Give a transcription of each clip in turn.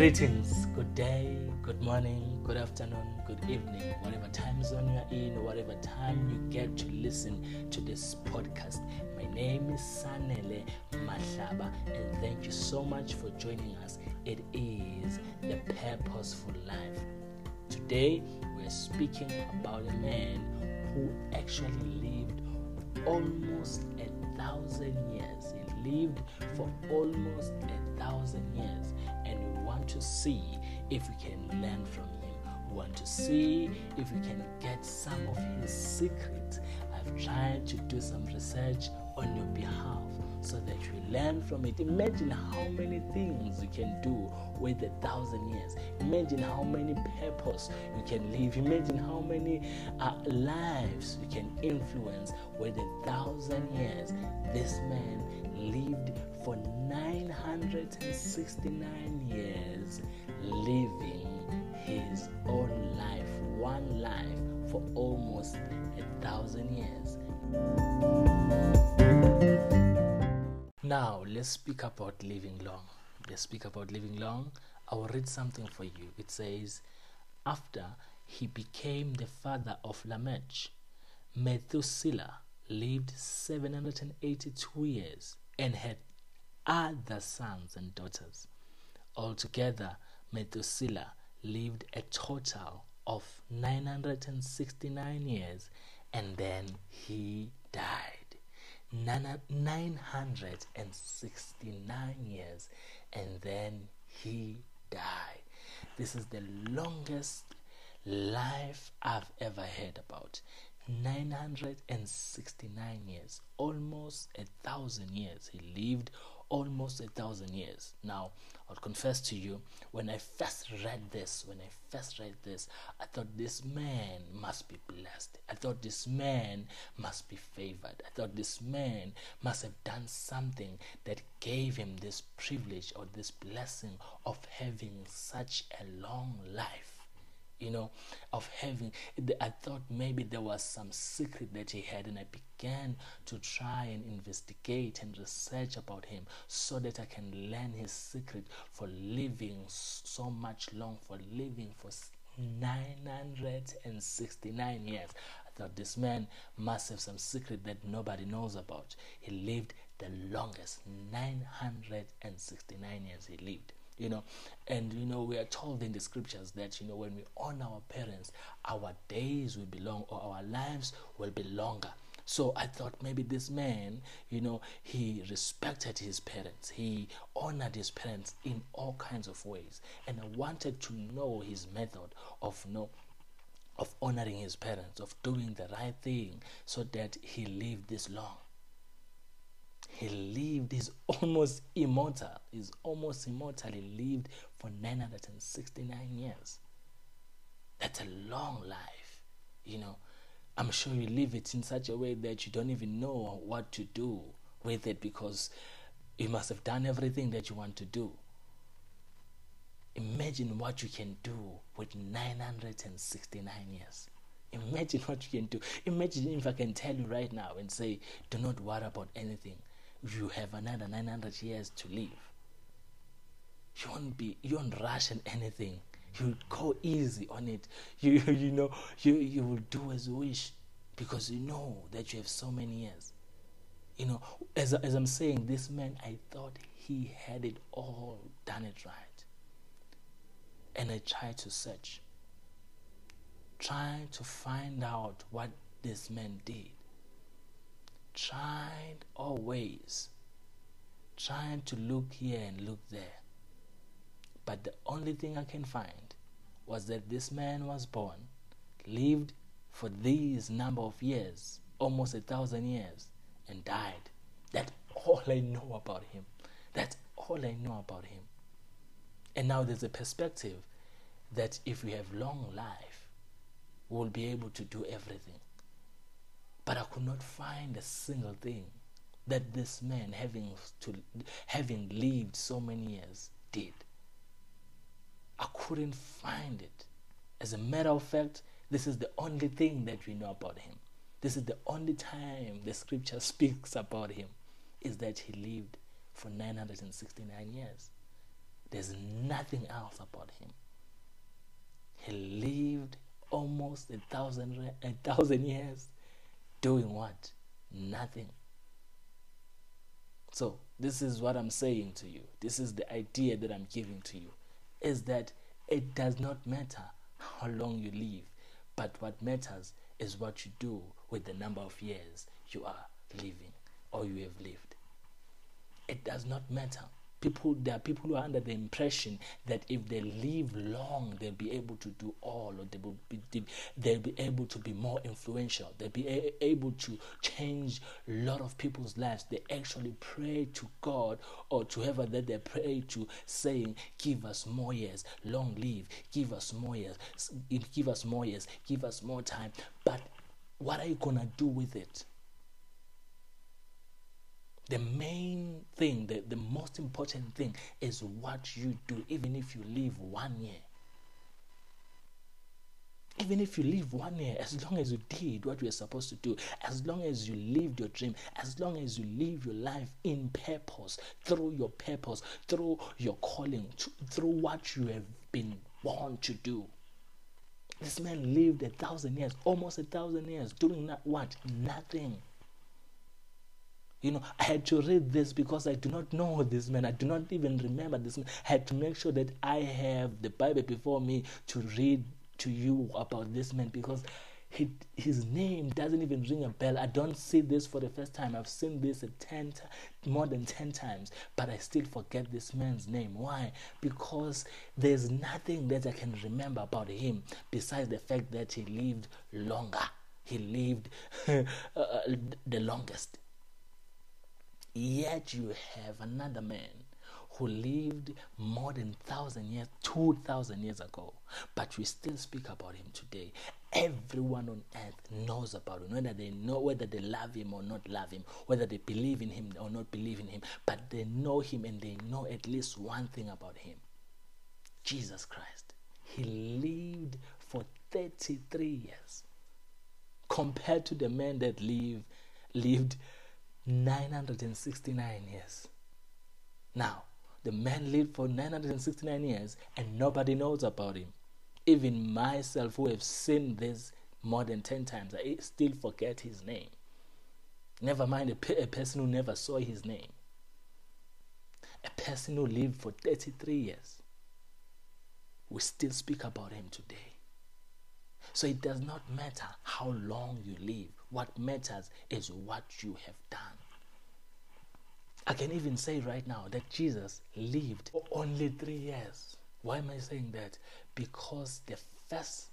Greetings, good day, good morning, good afternoon, good evening, whatever time zone you are in, whatever time you get to listen to this podcast. My name is Sanele Mahlaba, and thank you so much for joining us. It is the Purposeful Life. Today, we're speaking about a man who actually lived almost a thousand years. He lived for almost a thousand years to see if we can learn from him. We want to see if we can get some of his secrets. I've tried to do some research on your behalf so that you learn from it. Imagine how many things you can do with a thousand years. Imagine how many purpose you can live. Imagine how many uh, lives you can influence with a thousand years. This man lived for 969 years, living his own life, one life, for almost a thousand years. Now, let's speak about living long. Let's speak about living long. I will read something for you. It says, After he became the father of Lamech, Methuselah lived 782 years and had other sons and daughters. Altogether, Methuselah lived a total of 969 years and then he died. 969 years and then he died. This is the longest life I've ever heard about. 969 years, almost a thousand years. He lived almost a thousand years. Now, I'll confess to you, when I first read this, when I first read this, I thought this man must be blessed. I thought this man must be favored. I thought this man must have done something that gave him this privilege or this blessing of having such a long life you know, of having. I thought maybe there was some secret that he had, and I began to try and investigate and research about him so that I can learn his secret for living so much long, for living for 969 years. I thought this man must have some secret that nobody knows about. He lived the longest, 969 years he lived you know and you know we are told in the scriptures that you know when we honor our parents our days will be long or our lives will be longer so I thought maybe this man, you know, he respected his parents. He honored his parents in all kinds of ways. And I wanted to know his method of you know, of honoring his parents, of doing the right thing so that he lived this long he lived, he's almost immortal. He's almost immortal. He lived for 969 years. That's a long life, you know. I'm sure you live it in such a way that you don't even know what to do with it because you must have done everything that you want to do. Imagine what you can do with 969 years. Imagine what you can do. Imagine if I can tell you right now and say, do not worry about anything you have another 900 years to live. You won't be, you won't rush in anything. You'll go easy on it. You, you know, you, you will do as you wish because you know that you have so many years. You know, as, as I'm saying, this man, I thought he had it all, done it right. And I tried to search, trying to find out what this man did tried always, trying to look here and look there. But the only thing I can find was that this man was born, lived for these number of years, almost a thousand years, and died. That's all I know about him. That's all I know about him. And now there's a perspective that if we have long life, we'll be able to do everything. But I could not find a single thing that this man, having to having lived so many years, did. I couldn't find it. As a matter of fact, this is the only thing that we know about him. This is the only time the scripture speaks about him, is that he lived for 969 years. There's nothing else about him. He lived almost a thousand a thousand years doing what? Nothing. So, this is what I'm saying to you. This is the idea that I'm giving to you is that it does not matter how long you live, but what matters is what you do with the number of years you are living or you have lived. It does not matter people there are people who are under the impression that if they live long they'll be able to do all or they will be they'll be able to be more influential. They'll be a- able to change a lot of people's lives. They actually pray to god or to whoever that they pray to saying give us more years. Long live. Give us more years. Give us more years. Give us more time. But what are you gonna do with it the main thing, the, the most important thing is what you do, even if you live one year. Even if you live one year, as long as you did what you were supposed to do, as long as you lived your dream, as long as you live your life in purpose, through your purpose, through your calling, through what you have been born to do. This man lived a thousand years, almost a thousand years, doing not what? Nothing. You know, I had to read this because I do not know this man. I do not even remember this man. I had to make sure that I have the Bible before me to read to you about this man because he, his name doesn't even ring a bell. I don't see this for the first time. I've seen this ten, more than 10 times, but I still forget this man's name. Why? Because there's nothing that I can remember about him besides the fact that he lived longer. He lived uh, uh, the longest. Yet you have another man who lived more than thousand years, two thousand years ago, but we still speak about him today. Everyone on earth knows about him, whether they know whether they love him or not love him, whether they believe in him or not believe in him, but they know him and they know at least one thing about him. Jesus Christ. He lived for 33 years compared to the men that live lived 969 years. Now, the man lived for 969 years and nobody knows about him. Even myself, who have seen this more than 10 times, I still forget his name. Never mind a, pe- a person who never saw his name. A person who lived for 33 years. We still speak about him today. So it does not matter how long you live. What matters is what you have done. I can even say right now that Jesus lived for only three years. Why am I saying that? Because the first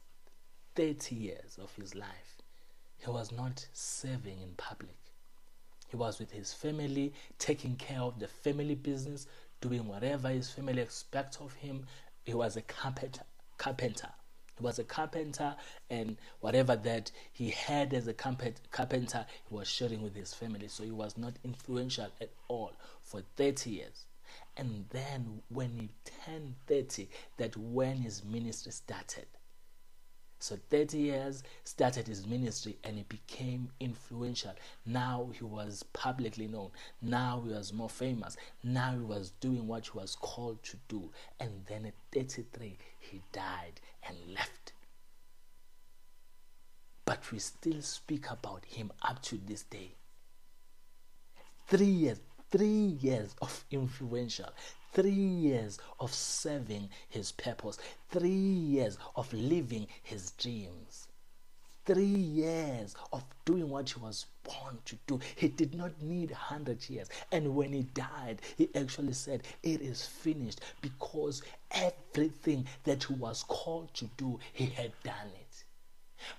30 years of his life, he was not serving in public. He was with his family, taking care of the family business, doing whatever his family expects of him. He was a carpenter. carpenter. He was a carpenter, and whatever that he had as a carpenter, he was sharing with his family. So he was not influential at all for 30 years. And then when he turned 30, that when his ministry started. So 30 years started his ministry and he became influential. Now he was publicly known. Now he was more famous. Now he was doing what he was called to do. And then at 33, he died and left. But we still speak about him up to this day. Three years, three years of influential, three years of serving his purpose, three years of living his dreams, three years of doing what he was born to do. He did not need 100 years. And when he died, he actually said, It is finished because everything that he was called to do, he had done it.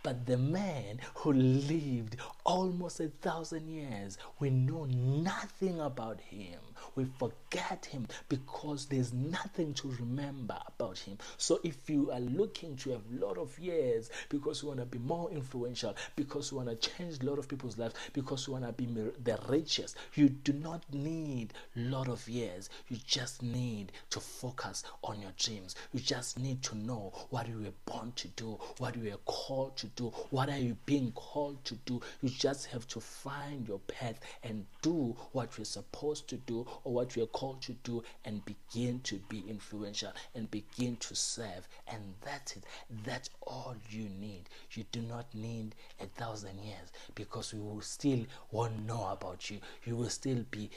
But the man who lived almost a thousand years, we know nothing about him. We forget him because there's nothing to remember about him. So if you are looking to have a lot of years because you want to be more influential, because you want to change a lot of people's lives, because you want to be the richest, you do not need a lot of years. You just need to focus on your dreams. You just need to know what you were born to do, what you were called to do, what are you being called to do. You just have to find your path and do what you're supposed to do or what you are called to do and begin to be influential and begin to serve. And that's it. That's all you need. You do not need a thousand years because we will still won't know about you. You will still be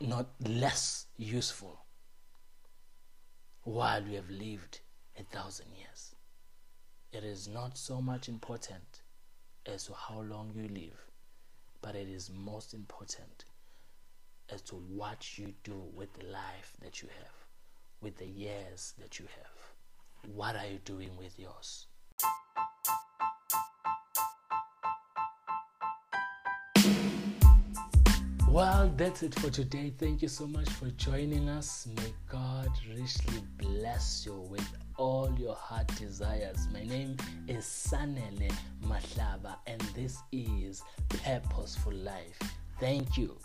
not less useful while you have lived a thousand years. It is not so much important as to how long you live, but it is most important as to what you do with the life that you have, with the years that you have. What are you doing with yours? Well, that's it for today. Thank you so much for joining us. May God richly bless you with all your heart desires. My name is Sanele Mahlaba, and this is Purposeful Life. Thank you.